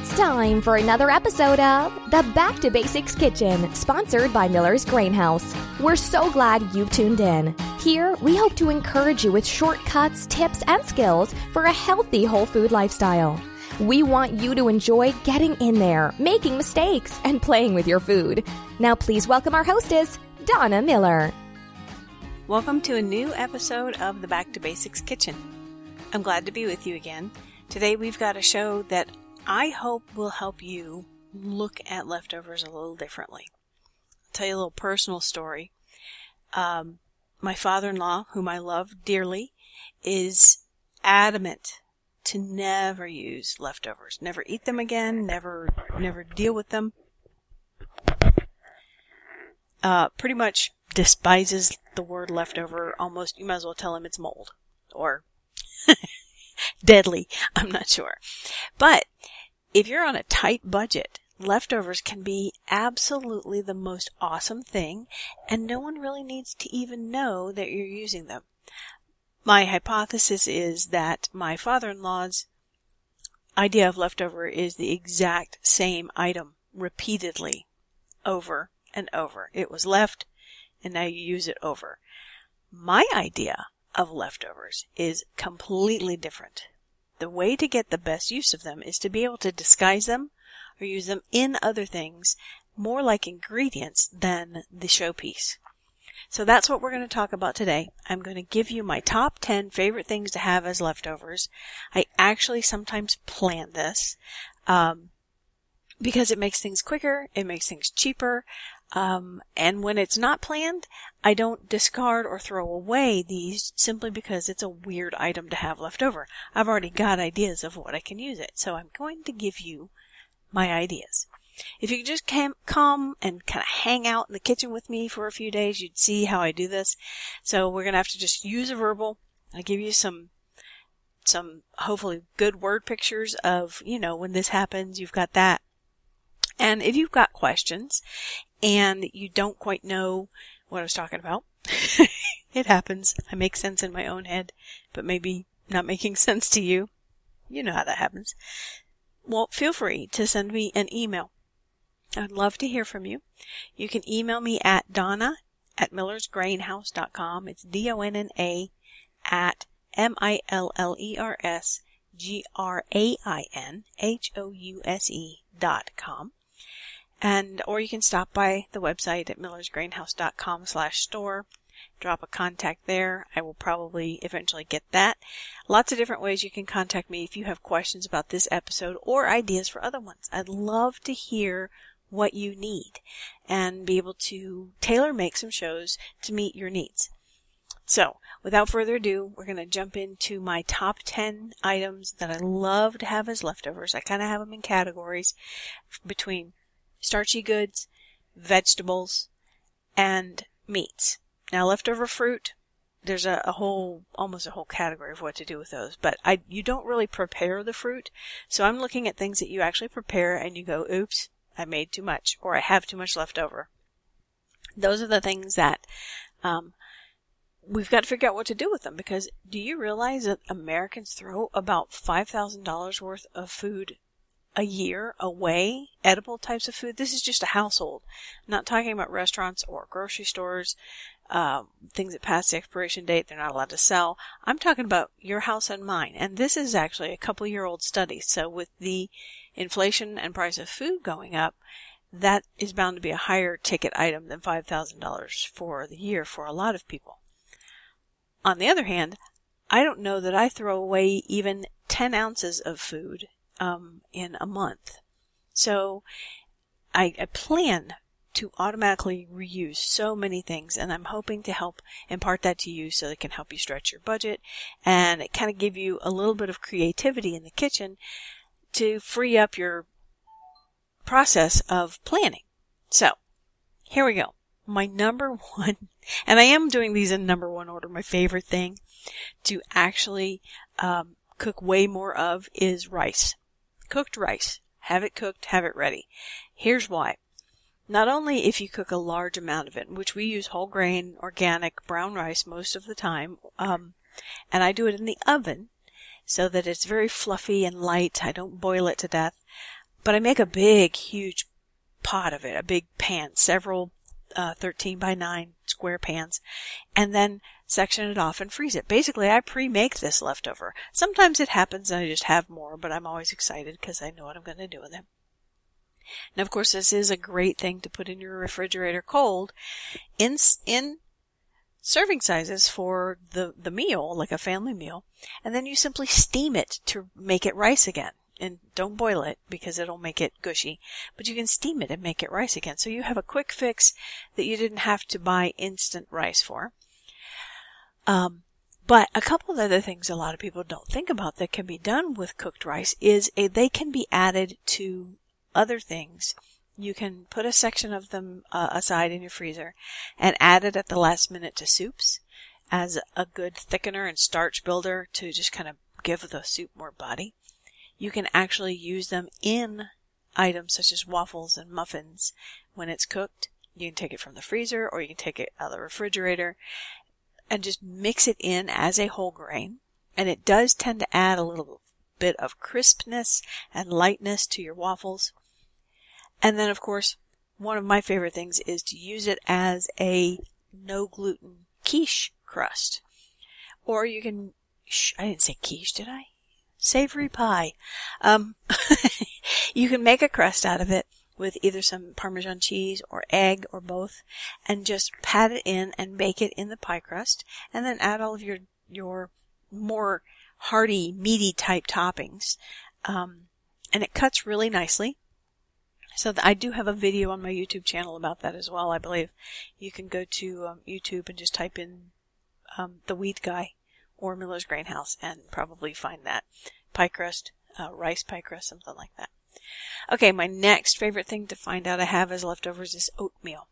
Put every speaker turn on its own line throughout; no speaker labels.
It's time for another episode of the Back to Basics Kitchen, sponsored by Miller's Grain House. We're so glad you've tuned in. Here, we hope to encourage you with shortcuts, tips, and skills for a healthy whole food lifestyle. We want you to enjoy getting in there, making mistakes, and playing with your food. Now, please welcome our hostess, Donna Miller.
Welcome to a new episode of the Back to Basics Kitchen. I'm glad to be with you again. Today we've got a show that I hope will help you look at leftovers a little differently. I'll tell you a little personal story. Um, my father-in-law, whom I love dearly, is adamant to never use leftovers. Never eat them again, never, never deal with them. Uh, pretty much despises the word leftover almost, you might as well tell him it's mold. Or deadly. I'm not sure. But if you're on a tight budget, leftovers can be absolutely the most awesome thing, and no one really needs to even know that you're using them. My hypothesis is that my father-in-law's idea of leftover is the exact same item repeatedly over and over. It was left and now you use it over. My idea of leftovers is completely different. The way to get the best use of them is to be able to disguise them or use them in other things more like ingredients than the showpiece. So that's what we're going to talk about today. I'm going to give you my top 10 favorite things to have as leftovers. I actually sometimes plan this, um, because it makes things quicker, it makes things cheaper, um, and when it's not planned, I don't discard or throw away these simply because it's a weird item to have left over. I've already got ideas of what I can use it, so I'm going to give you my ideas. If you could just come and kind of hang out in the kitchen with me for a few days, you'd see how I do this. So we're going to have to just use a verbal. I'll give you some, some hopefully good word pictures of, you know, when this happens, you've got that. And if you've got questions and you don't quite know what I was talking about, it happens. I make sense in my own head, but maybe not making sense to you. You know how that happens. Well, feel free to send me an email. I'd love to hear from you. You can email me at donna at millersgrainhouse.com. It's D-O-N-N-A at M-I-L-L-E-R-S G-R-A-I-N-H-O-U-S-E dot com. And, or you can stop by the website at millersgrainhouse.com slash store. Drop a contact there. I will probably eventually get that. Lots of different ways you can contact me if you have questions about this episode or ideas for other ones. I'd love to hear what you need and be able to tailor make some shows to meet your needs. So, without further ado, we're going to jump into my top 10 items that I love to have as leftovers. I kind of have them in categories between starchy goods, vegetables, and meats. Now, leftover fruit, there's a, a, whole, almost a whole category of what to do with those, but I, you don't really prepare the fruit. So I'm looking at things that you actually prepare and you go, oops, I made too much, or I have too much left over. Those are the things that, um, we've got to figure out what to do with them because do you realize that Americans throw about $5,000 worth of food a year away, edible types of food. This is just a household. I'm not talking about restaurants or grocery stores, um, things that pass the expiration date, they're not allowed to sell. I'm talking about your house and mine. And this is actually a couple year old study. So with the inflation and price of food going up, that is bound to be a higher ticket item than $5,000 for the year for a lot of people. On the other hand, I don't know that I throw away even 10 ounces of food um, in a month. So I, I plan to automatically reuse so many things and I'm hoping to help impart that to you so that it can help you stretch your budget and it kind of give you a little bit of creativity in the kitchen to free up your process of planning. So, here we go. My number one, and I am doing these in number one order, my favorite thing to actually um, cook way more of is rice. Cooked rice. Have it cooked, have it ready. Here's why. Not only if you cook a large amount of it, which we use whole grain, organic, brown rice most of the time, um, and I do it in the oven so that it's very fluffy and light. I don't boil it to death, but I make a big, huge pot of it, a big pan, several uh, 13 by 9 square pans, and then section it off and freeze it. Basically, I pre-make this leftover. Sometimes it happens and I just have more, but I'm always excited because I know what I'm going to do with them. And of course, this is a great thing to put in your refrigerator cold in, in serving sizes for the, the meal, like a family meal. And then you simply steam it to make it rice again. And don't boil it because it'll make it gushy, but you can steam it and make it rice again. So you have a quick fix that you didn't have to buy instant rice for. Um, but a couple of other things a lot of people don't think about that can be done with cooked rice is a, they can be added to other things. You can put a section of them uh, aside in your freezer and add it at the last minute to soups as a good thickener and starch builder to just kind of give the soup more body. You can actually use them in items such as waffles and muffins when it's cooked. You can take it from the freezer or you can take it out of the refrigerator and just mix it in as a whole grain. And it does tend to add a little bit of crispness and lightness to your waffles. And then, of course, one of my favorite things is to use it as a no gluten quiche crust. Or you can, shh, I didn't say quiche, did I? Savory pie. Um, you can make a crust out of it with either some Parmesan cheese or egg or both and just pat it in and bake it in the pie crust and then add all of your, your more hearty, meaty type toppings. Um, and it cuts really nicely. So I do have a video on my YouTube channel about that as well. I believe you can go to um, YouTube and just type in um, the wheat guy or Miller's Grain House and probably find that pie crust, uh, rice pie crust, something like that. Okay, my next favorite thing to find out I have as leftovers is oatmeal.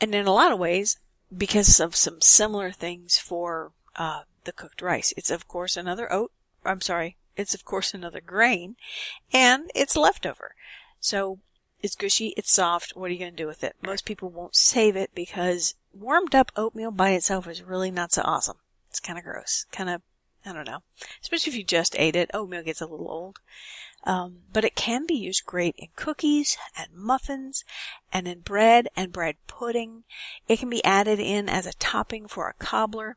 And in a lot of ways, because of some similar things for uh, the cooked rice, it's of course another oat. I'm sorry, it's of course another grain, and it's leftover. So it's gushy, it's soft. What are you going to do with it? Most people won't save it because warmed up oatmeal by itself is really not so awesome. It's kind of gross. Kind of, I don't know. Especially if you just ate it. Oatmeal gets a little old. Um, but it can be used great in cookies and muffins and in bread and bread pudding. It can be added in as a topping for a cobbler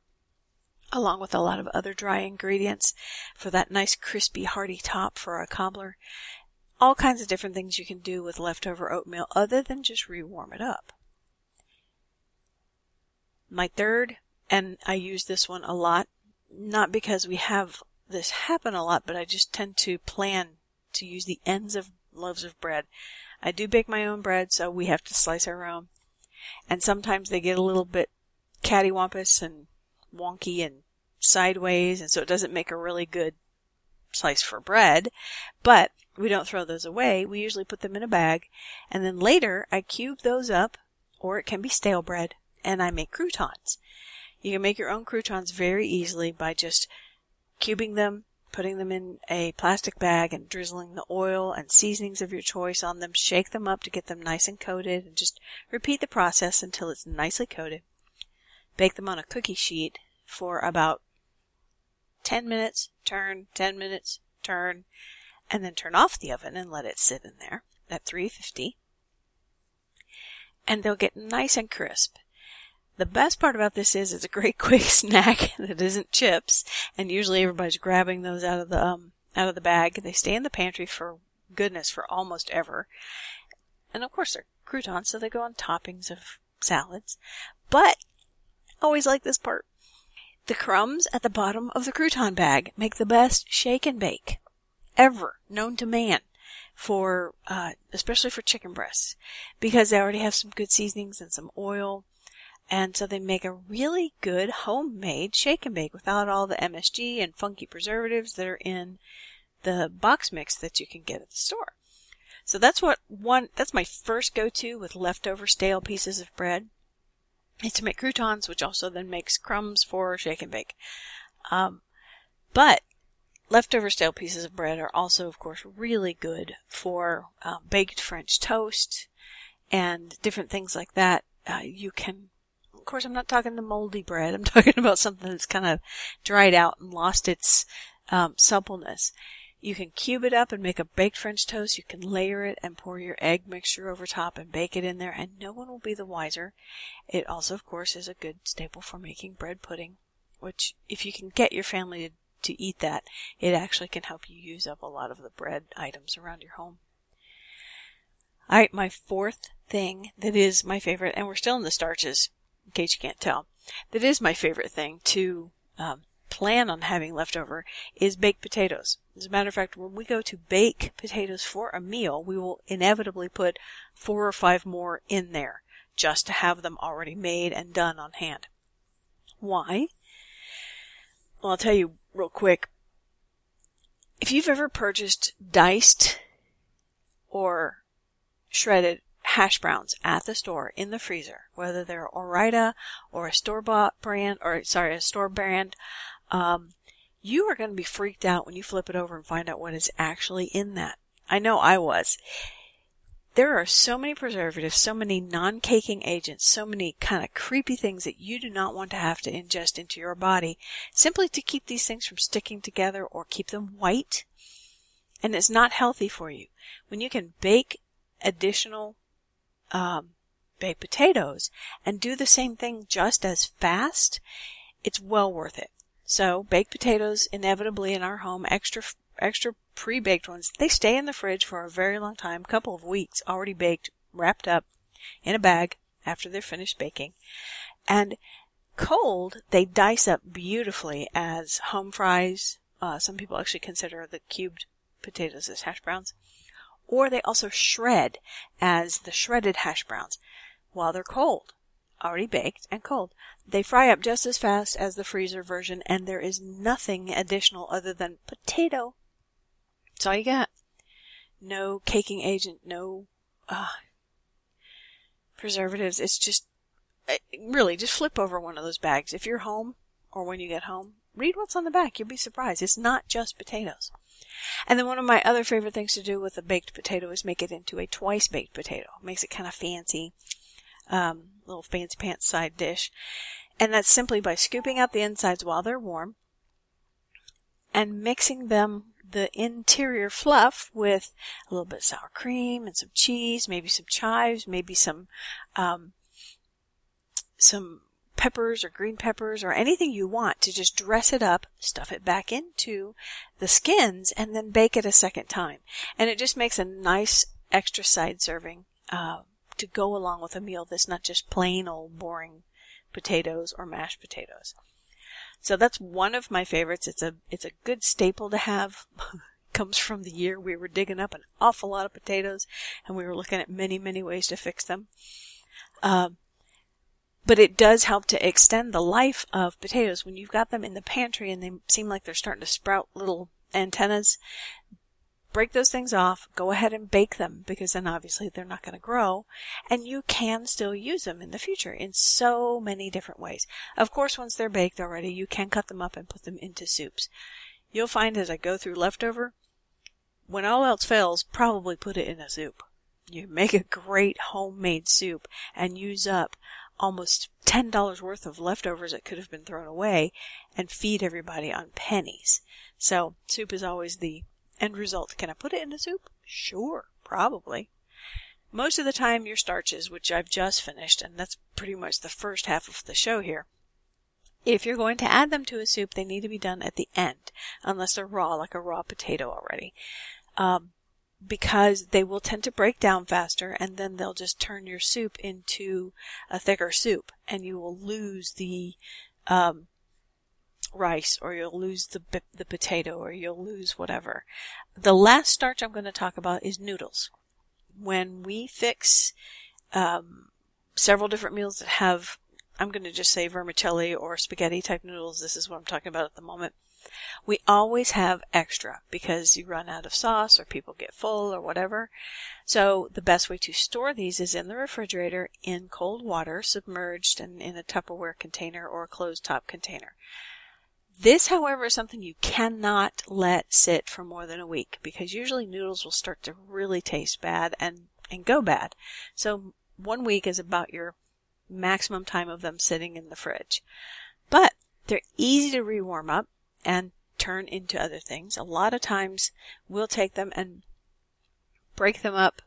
along with a lot of other dry ingredients for that nice crispy hearty top for a cobbler all kinds of different things you can do with leftover oatmeal other than just rewarm it up. My third, and I use this one a lot, not because we have this happen a lot, but I just tend to plan to use the ends of loaves of bread. I do bake my own bread, so we have to slice our own. And sometimes they get a little bit cattywampus and wonky and sideways, and so it doesn't make a really good slice for bread. But we don't throw those away. We usually put them in a bag. And then later, I cube those up, or it can be stale bread, and I make croutons. You can make your own croutons very easily by just cubing them, putting them in a plastic bag and drizzling the oil and seasonings of your choice on them. Shake them up to get them nice and coated and just repeat the process until it's nicely coated. Bake them on a cookie sheet for about 10 minutes, turn, 10 minutes, turn, and then turn off the oven and let it sit in there at 350. And they'll get nice and crisp. The best part about this is it's a great quick snack that isn't chips, and usually everybody's grabbing those out of the um, out of the bag. They stay in the pantry for goodness for almost ever. And of course they're croutons, so they go on toppings of salads. But always like this part. The crumbs at the bottom of the crouton bag make the best shake and bake ever known to man for, uh, especially for chicken breasts because they already have some good seasonings and some oil. And so they make a really good homemade shake and bake without all the MSG and funky preservatives that are in the box mix that you can get at the store. So that's what one, that's my first go-to with leftover stale pieces of bread is to make croutons, which also then makes crumbs for shake and bake. Um, but leftover stale pieces of bread are also, of course, really good for uh, baked French toast and different things like that. Uh, you can, course, I'm not talking the moldy bread. I'm talking about something that's kind of dried out and lost its um, suppleness. You can cube it up and make a baked French toast. You can layer it and pour your egg mixture over top and bake it in there, and no one will be the wiser. It also, of course, is a good staple for making bread pudding, which, if you can get your family to to eat that, it actually can help you use up a lot of the bread items around your home. Alright, my fourth thing that is my favorite, and we're still in the starches, in case you can't tell, that is my favorite thing to um, plan on having leftover is baked potatoes. As a matter of fact, when we go to bake potatoes for a meal, we will inevitably put four or five more in there just to have them already made and done on hand. Why? Well, I'll tell you real quick. If you've ever purchased diced or shredded hash browns at the store in the freezer, whether they're Ore-Ida or a store bought brand, or sorry, a store brand, um, you are going to be freaked out when you flip it over and find out what is actually in that. I know I was there are so many preservatives, so many non-caking agents, so many kind of creepy things that you do not want to have to ingest into your body simply to keep these things from sticking together or keep them white. And it's not healthy for you. When you can bake additional um, baked potatoes and do the same thing just as fast, it's well worth it. So baked potatoes inevitably in our home, extra extra pre-baked ones, they stay in the fridge for a very long time, couple of weeks, already baked, wrapped up in a bag after they're finished baking. And cold, they dice up beautifully as home fries. Uh, some people actually consider the cubed potatoes as hash browns. Or they also shred as the shredded hash browns while they're cold, already baked and cold. They fry up just as fast as the freezer version, and there is nothing additional other than potato that's all you got. No caking agent, no uh, preservatives. It's just uh, really just flip over one of those bags if you're home or when you get home. Read what's on the back. You'll be surprised. It's not just potatoes. And then one of my other favorite things to do with a baked potato is make it into a twice baked potato. It makes it kind of fancy, um, little fancy pants side dish. And that's simply by scooping out the insides while they're warm and mixing them the interior fluff with a little bit of sour cream and some cheese, maybe some chives, maybe some, um, some peppers or green peppers or anything you want to just dress it up, stuff it back into the skins, and then bake it a second time. And it just makes a nice extra side serving uh, to go along with a meal that's not just plain old boring potatoes or mashed potatoes. So that's one of my favorites. It's a it's a good staple to have. Comes from the year we were digging up an awful lot of potatoes, and we were looking at many many ways to fix them. Uh, but it does help to extend the life of potatoes when you've got them in the pantry and they seem like they're starting to sprout little antennas break those things off, go ahead and bake them because then obviously they're not going to grow and you can still use them in the future in so many different ways. Of course, once they're baked already, you can cut them up and put them into soups. You'll find as I go through leftover, when all else fails, probably put it in a soup. You make a great homemade soup and use up almost $10 worth of leftovers that could have been thrown away and feed everybody on pennies. So soup is always the End result. Can I put it in the soup? Sure, probably. Most of the time, your starches, which I've just finished, and that's pretty much the first half of the show here. If you're going to add them to a soup, they need to be done at the end, unless they're raw, like a raw potato already. Um, because they will tend to break down faster and then they'll just turn your soup into a thicker soup and you will lose the um, rice or you'll lose the the potato or you'll lose whatever. The last starch I'm going to talk about is noodles. When we fix um, several different meals that have, I'm going to just say vermicelli or spaghetti type noodles. This is what I'm talking about at the moment. We always have extra because you run out of sauce or people get full or whatever. So the best way to store these is in the refrigerator in cold water, submerged and in a Tupperware container or a closed top container. This, however, is something you cannot let sit for more than a week because usually noodles will start to really taste bad and, and go bad. So one week is about your maximum time of them sitting in the fridge. But they're easy to rewarm up and turn into other things. A lot of times we'll take them and break them up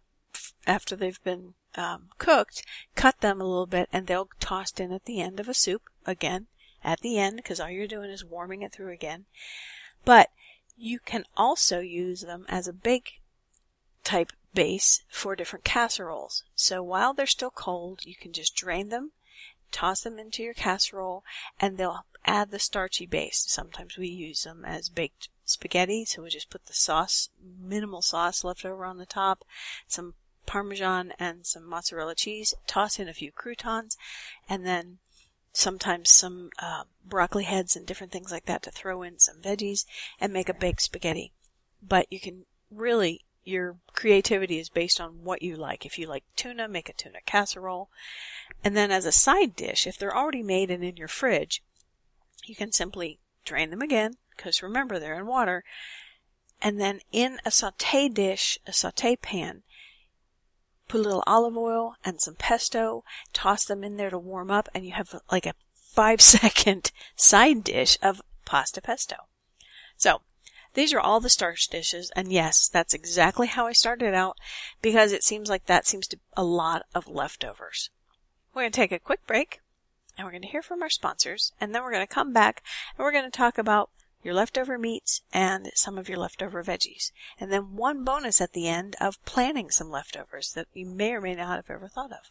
after they've been um, cooked, cut them a little bit, and they'll tossed in at the end of a soup again at the end because all you're doing is warming it through again. But you can also use them as a bake type base for different casseroles. So while they're still cold, you can just drain them, toss them into your casserole, and they'll add the starchy base. Sometimes we use them as baked spaghetti, so we just put the sauce, minimal sauce left over on the top, some parmesan and some mozzarella cheese, toss in a few croutons, and then sometimes some uh, broccoli heads and different things like that to throw in some veggies and make a baked spaghetti. But you can really, your creativity is based on what you like. If you like tuna, make a tuna casserole. And then as a side dish, if they're already made and in your fridge, you can simply drain them again, because remember they're in water, and then in a saute dish, a saute pan, put a little olive oil and some pesto, toss them in there to warm up, and you have like a five second side dish of pasta pesto. So, these are all the starch dishes, and yes, that's exactly how I started out because it seems like that seems to a lot of leftovers. We're going to take a quick break and we're going to hear from our sponsors, and then we're going to come back and we're going to talk about your leftover meats, and some of your leftover veggies. And then one bonus at the end of planning some leftovers that you may or may not have ever thought of.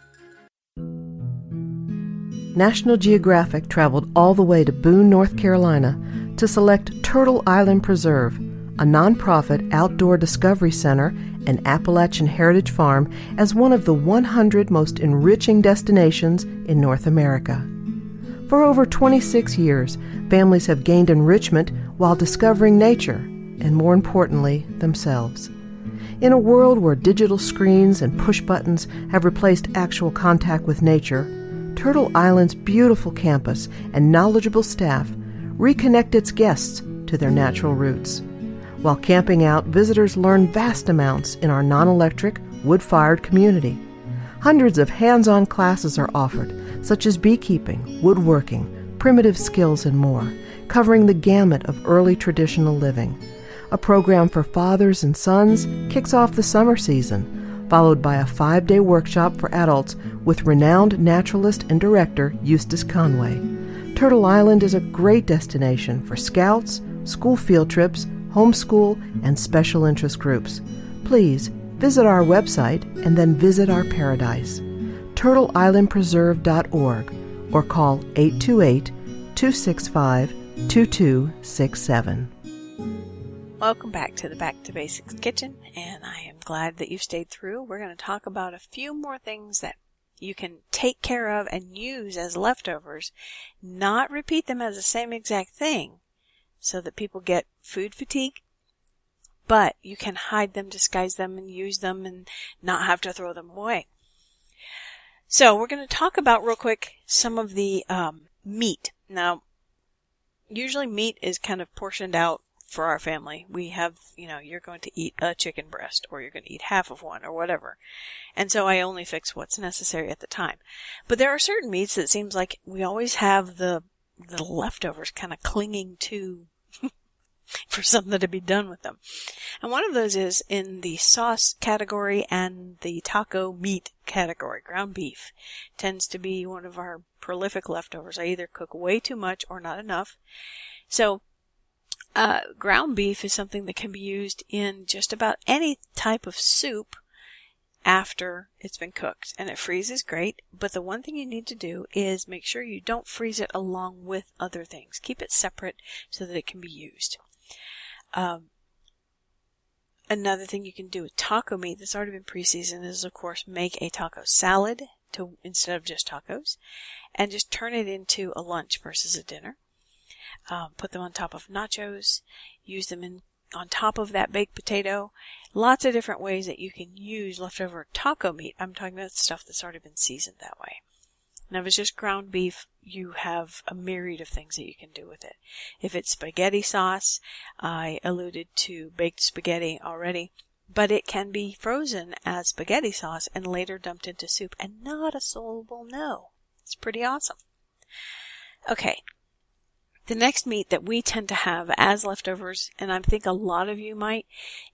National Geographic traveled all the way to Boone, North Carolina to select Turtle Island Preserve, a nonprofit outdoor discovery center and Appalachian Heritage Farm, as one of the 100 most enriching destinations in North America. For over 26 years, families have gained enrichment while discovering nature, and more importantly, themselves. In a world where digital screens and push buttons have replaced actual contact with nature, Turtle Island's beautiful campus and knowledgeable staff reconnect its guests to their natural roots. While camping out, visitors learn vast amounts in our non electric, wood fired community. Hundreds of hands on classes are offered, such as beekeeping, woodworking, primitive skills, and more, covering the gamut of early traditional living. A program for fathers and sons kicks off the summer season followed by a five day workshop for adults with renowned naturalist and director Eustace Conway. Turtle Island is a great destination for scouts, school field trips, homeschool, and special interest groups. Please visit our website and then visit our paradise, turtleislandpreserve.org, or call 828 265 2267.
Welcome back to the Back to Basics Kitchen, and I am glad that you've stayed through. We're going to talk about a few more things that you can take care of and use as leftovers, not repeat them as the same exact thing so that people get food fatigue, but you can hide them, disguise them, and use them and not have to throw them away. So we're going to talk about real quick some of the um, meat. Now, usually meat is kind of portioned out for our family. We have, you know, you're going to eat a chicken breast or you're going to eat half of one or whatever. And so I only fix what's necessary at the time. But there are certain meats that seems like we always have the the leftovers kind of clinging to for something to be done with them. And one of those is in the sauce category and the taco meat category. Ground beef tends to be one of our prolific leftovers. I either cook way too much or not enough. So, uh, ground beef is something that can be used in just about any type of soup after it's been cooked and it freezes great. But the one thing you need to do is make sure you don't freeze it along with other things. Keep it separate so that it can be used. Um, another thing you can do with taco meat that's already been pre-seasoned is of course make a taco salad to instead of just tacos and just turn it into a lunch versus a dinner. Um, put them on top of nachos, use them in on top of that baked potato. Lots of different ways that you can use leftover taco meat. I'm talking about stuff that's already been seasoned that way. Now, if it's just ground beef, you have a myriad of things that you can do with it. If it's spaghetti sauce, I alluded to baked spaghetti already, but it can be frozen as spaghetti sauce and later dumped into soup, and not a soul will know. It's pretty awesome. Okay. The next meat that we tend to have as leftovers, and I think a lot of you might,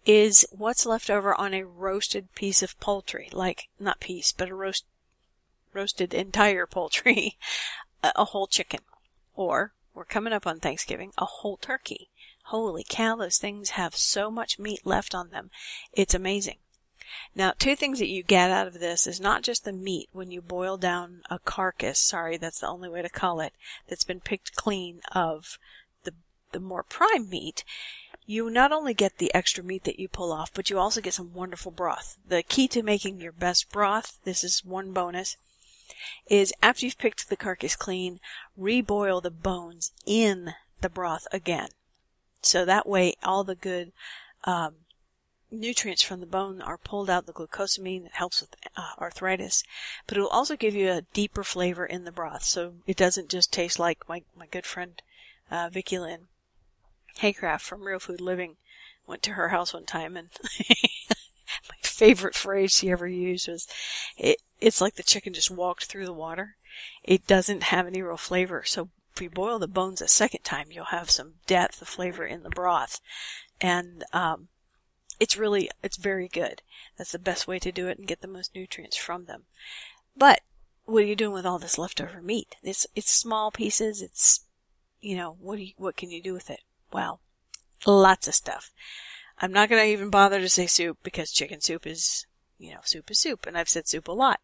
is what's left over on a roasted piece of poultry, like, not piece, but a roast roasted entire poultry, a whole chicken. Or, we're coming up on Thanksgiving, a whole turkey. Holy cow, those things have so much meat left on them. It's amazing. Now, two things that you get out of this is not just the meat when you boil down a carcass, sorry, that's the only way to call it, that's been picked clean of the, the more prime meat. You not only get the extra meat that you pull off, but you also get some wonderful broth. The key to making your best broth, this is one bonus, is after you've picked the carcass clean, reboil the bones in the broth again. So that way all the good um, nutrients from the bone are pulled out, the glucosamine that helps with uh, arthritis, but it will also give you a deeper flavor in the broth. So it doesn't just taste like my, my good friend uh, Vicki Lynn Haycraft from Real Food Living went to her house one time and my favorite phrase she ever used was, it, it's like the chicken just walked through the water. It doesn't have any real flavor. So if you boil the bones a second time, you'll have some depth of flavor in the broth. And, um, it's really, it's very good. That's the best way to do it and get the most nutrients from them. But what are you doing with all this leftover meat? It's, it's small pieces. It's, you know, what do you, what can you do with it? Well, lots of stuff. I'm not going to even bother to say soup because chicken soup is you know, soup is soup, and I've said soup a lot,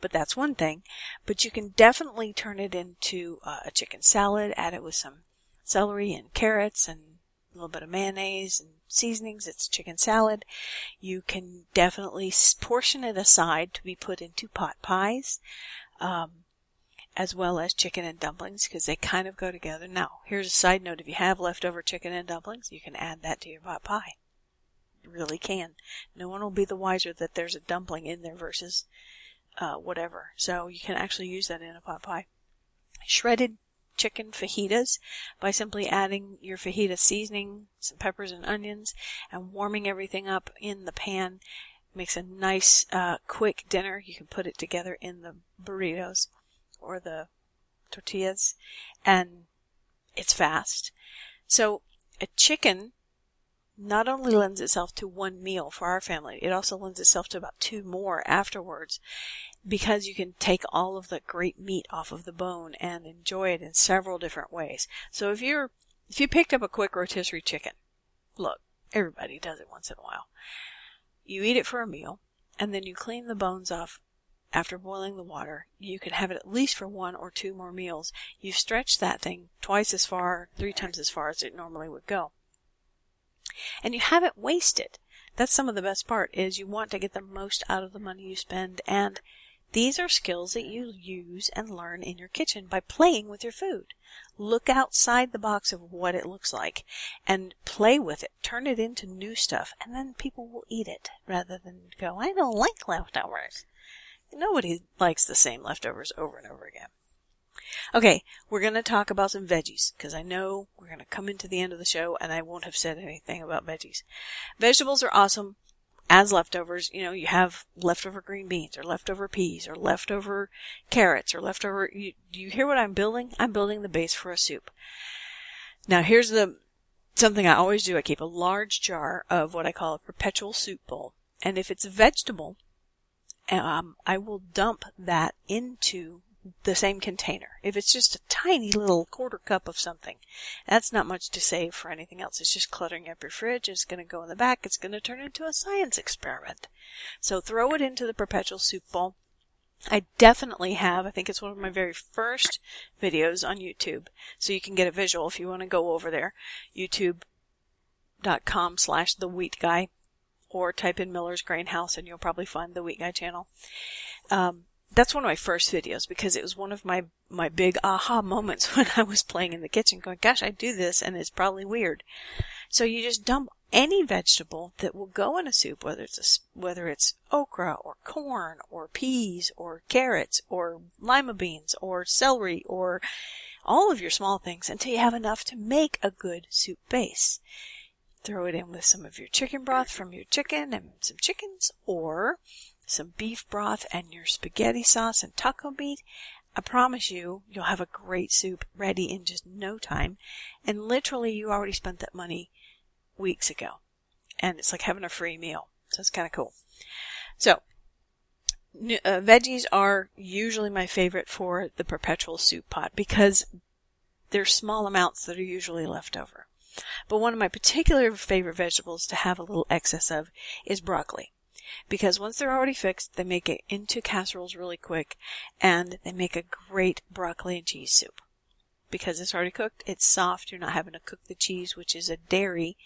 but that's one thing. But you can definitely turn it into uh, a chicken salad, add it with some celery and carrots and a little bit of mayonnaise and seasonings. It's chicken salad. You can definitely portion it aside to be put into pot pies, um, as well as chicken and dumplings because they kind of go together. Now, here's a side note. If you have leftover chicken and dumplings, you can add that to your pot pie really can. No one will be the wiser that there's a dumpling in there versus uh, whatever. So you can actually use that in a pot pie. Shredded chicken fajitas by simply adding your fajita seasoning, some peppers and onions, and warming everything up in the pan. Makes a nice, uh, quick dinner. You can put it together in the burritos or the tortillas, and it's fast. So a chicken not only lends itself to one meal for our family, it also lends itself to about two more afterwards because you can take all of the great meat off of the bone and enjoy it in several different ways. So if you're, if you picked up a quick rotisserie chicken, look, everybody does it once in a while. You eat it for a meal and then you clean the bones off after boiling the water. You can have it at least for one or two more meals. You stretch that thing twice as far, three times as far as it normally would go and you haven't wasted. That's some of the best part is you want to get the most out of the money you spend and these are skills that you use and learn in your kitchen by playing with your food. Look outside the box of what it looks like and play with it. Turn it into new stuff and then people will eat it rather than go, I don't like leftovers. Nobody likes the same leftovers over and over again. Okay, we're going to talk about some veggies because I know we're going to come into the end of the show and I won't have said anything about veggies. Vegetables are awesome. as leftovers, you know, you have leftover green beans or leftover peas or leftover carrots or leftover, you, do you hear what I'm building? I'm building the base for a soup. Now here's the, something I always do. I keep a large jar of what I call a perpetual soup bowl. And if it's a vegetable, um, I will dump that into the same container. If it's just a tiny little quarter cup of something, that's not much to save for anything else. It's just cluttering up your fridge. It's going to go in the back. It's going to turn into a science experiment. So throw it into the perpetual soup bowl. I definitely have, I think it's one of my very first videos on YouTube. So you can get a visual if you want to go over there. YouTube.com slash the wheat guy or type in Miller's Grain House and you'll probably find the wheat guy channel. Um, that's one of my first videos because it was one of my my big aha moments when I was playing in the kitchen going, gosh, I do this and it's probably weird. So you just dump any vegetable that will go in a soup, whether it's a, whether it's okra or corn or peas or carrots or lima beans or celery or all of your small things until you have enough to make a good soup base. Throw it in with some of your chicken broth from your chicken and some chickens or some beef broth and your spaghetti sauce and taco meat, I promise you, you'll have a great soup ready in just no time. And literally, you already spent that money weeks ago. And it's like having a free meal. So it's kind of cool. So, uh, veggies are usually my favorite for the perpetual soup pot because they're small amounts that are usually left over. But one of my particular favorite vegetables to have a little excess of is broccoli because once they're already fixed, they make it into casseroles really quick and they make a great broccoli and cheese soup. Because it's already cooked, it's soft, you're not having to cook the cheese, which is a dairy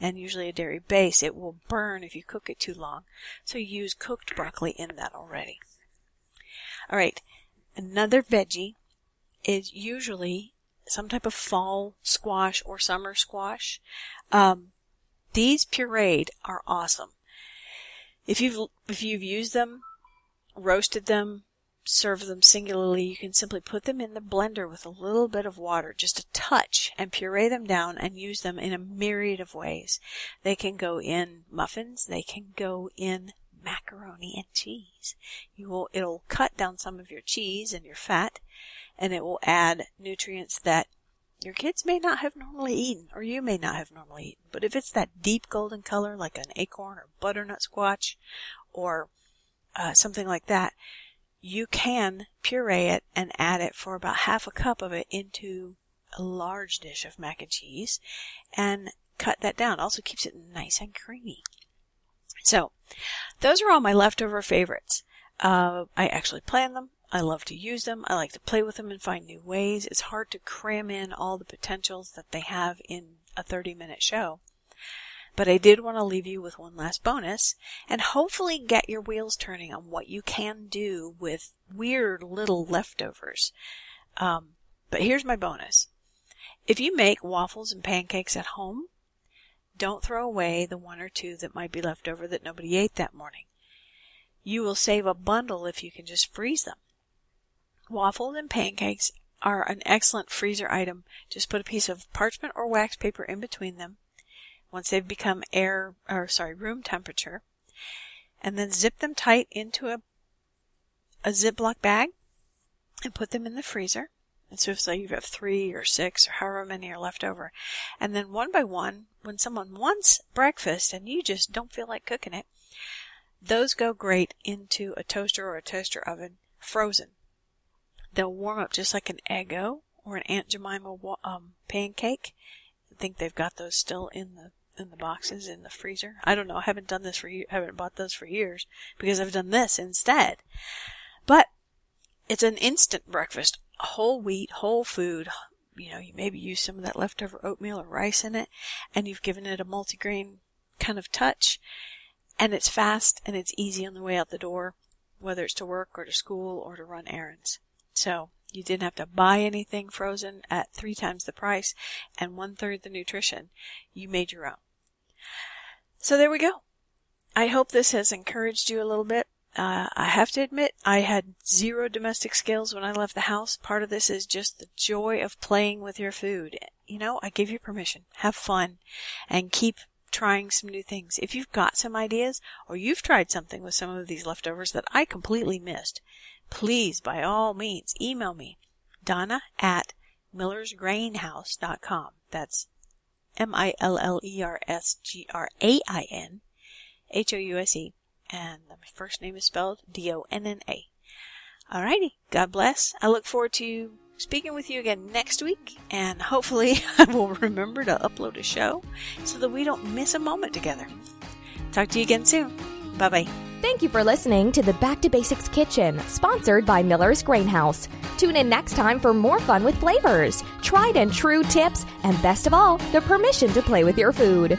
and usually a dairy base. It will burn if you cook it too long. So use cooked broccoli in that already. Alright, another veggie is usually some type of fall squash or summer squash. Um, these pureed are awesome. If you've, if you've used them, roasted them, served them singularly, you can simply put them in the blender with a little bit of water, just a touch, and puree them down and use them in a myriad of ways. They can go in muffins, they can go in macaroni and cheese. You will, it'll cut down some of your cheese and your fat, and it will add nutrients that your kids may not have normally eaten, or you may not have normally eaten. But if it's that deep golden color, like an acorn or butternut squash, or uh, something like that, you can puree it and add it for about half a cup of it into a large dish of mac and cheese, and cut that down. Also keeps it nice and creamy. So, those are all my leftover favorites. Uh, I actually plan them. I love to use them. I like to play with them and find new ways. It's hard to cram in all the potentials that they have in a 30 minute show. But I did want to leave you with one last bonus and hopefully get your wheels turning on what you can do with weird little leftovers. Um, but here's my bonus. If you make waffles and pancakes at home, don't throw away the one or two that might be left over that nobody ate that morning. You will save a bundle if you can just freeze them. Waffles and pancakes are an excellent freezer item. Just put a piece of parchment or wax paper in between them once they've become air or sorry, room temperature. And then zip them tight into a a Ziploc bag and put them in the freezer. And so if you have three or six or however many are left over. And then one by one, when someone wants breakfast and you just don't feel like cooking it, those go great into a toaster or a toaster oven frozen. They'll warm up just like an Eggo or an Aunt Jemima um, pancake. I think they've got those still in the in the boxes in the freezer. I don't know. I haven't done this for. Haven't bought those for years because I've done this instead. But it's an instant breakfast, whole wheat, whole food. You know, you maybe use some of that leftover oatmeal or rice in it, and you've given it a multigrain kind of touch, and it's fast and it's easy on the way out the door, whether it's to work or to school or to run errands. So you didn't have to buy anything frozen at three times the price and one third the nutrition. You made your own. So there we go. I hope this has encouraged you a little bit. Uh, I have to admit, I had zero domestic skills when I left the house. Part of this is just the joy of playing with your food. You know, I give you permission. Have fun and keep trying some new things. If you've got some ideas or you've tried something with some of these leftovers that I completely missed, please, by all means, email me, Donna at millersgrainhouse.com. That's M-I-L-L-E-R-S-G-R-A-I-N H-O-U-S-E. And my first name is spelled D-O-N-N-A. Alrighty. God bless. I look forward to speaking with you again next week, and hopefully I will remember to upload a show so that we don't miss a moment together. Talk to you again soon. Bye bye.
Thank you for listening to the Back to Basics Kitchen, sponsored by Miller's Grainhouse. Tune in next time for more fun with flavors, tried and true tips, and best of all, the permission to play with your food.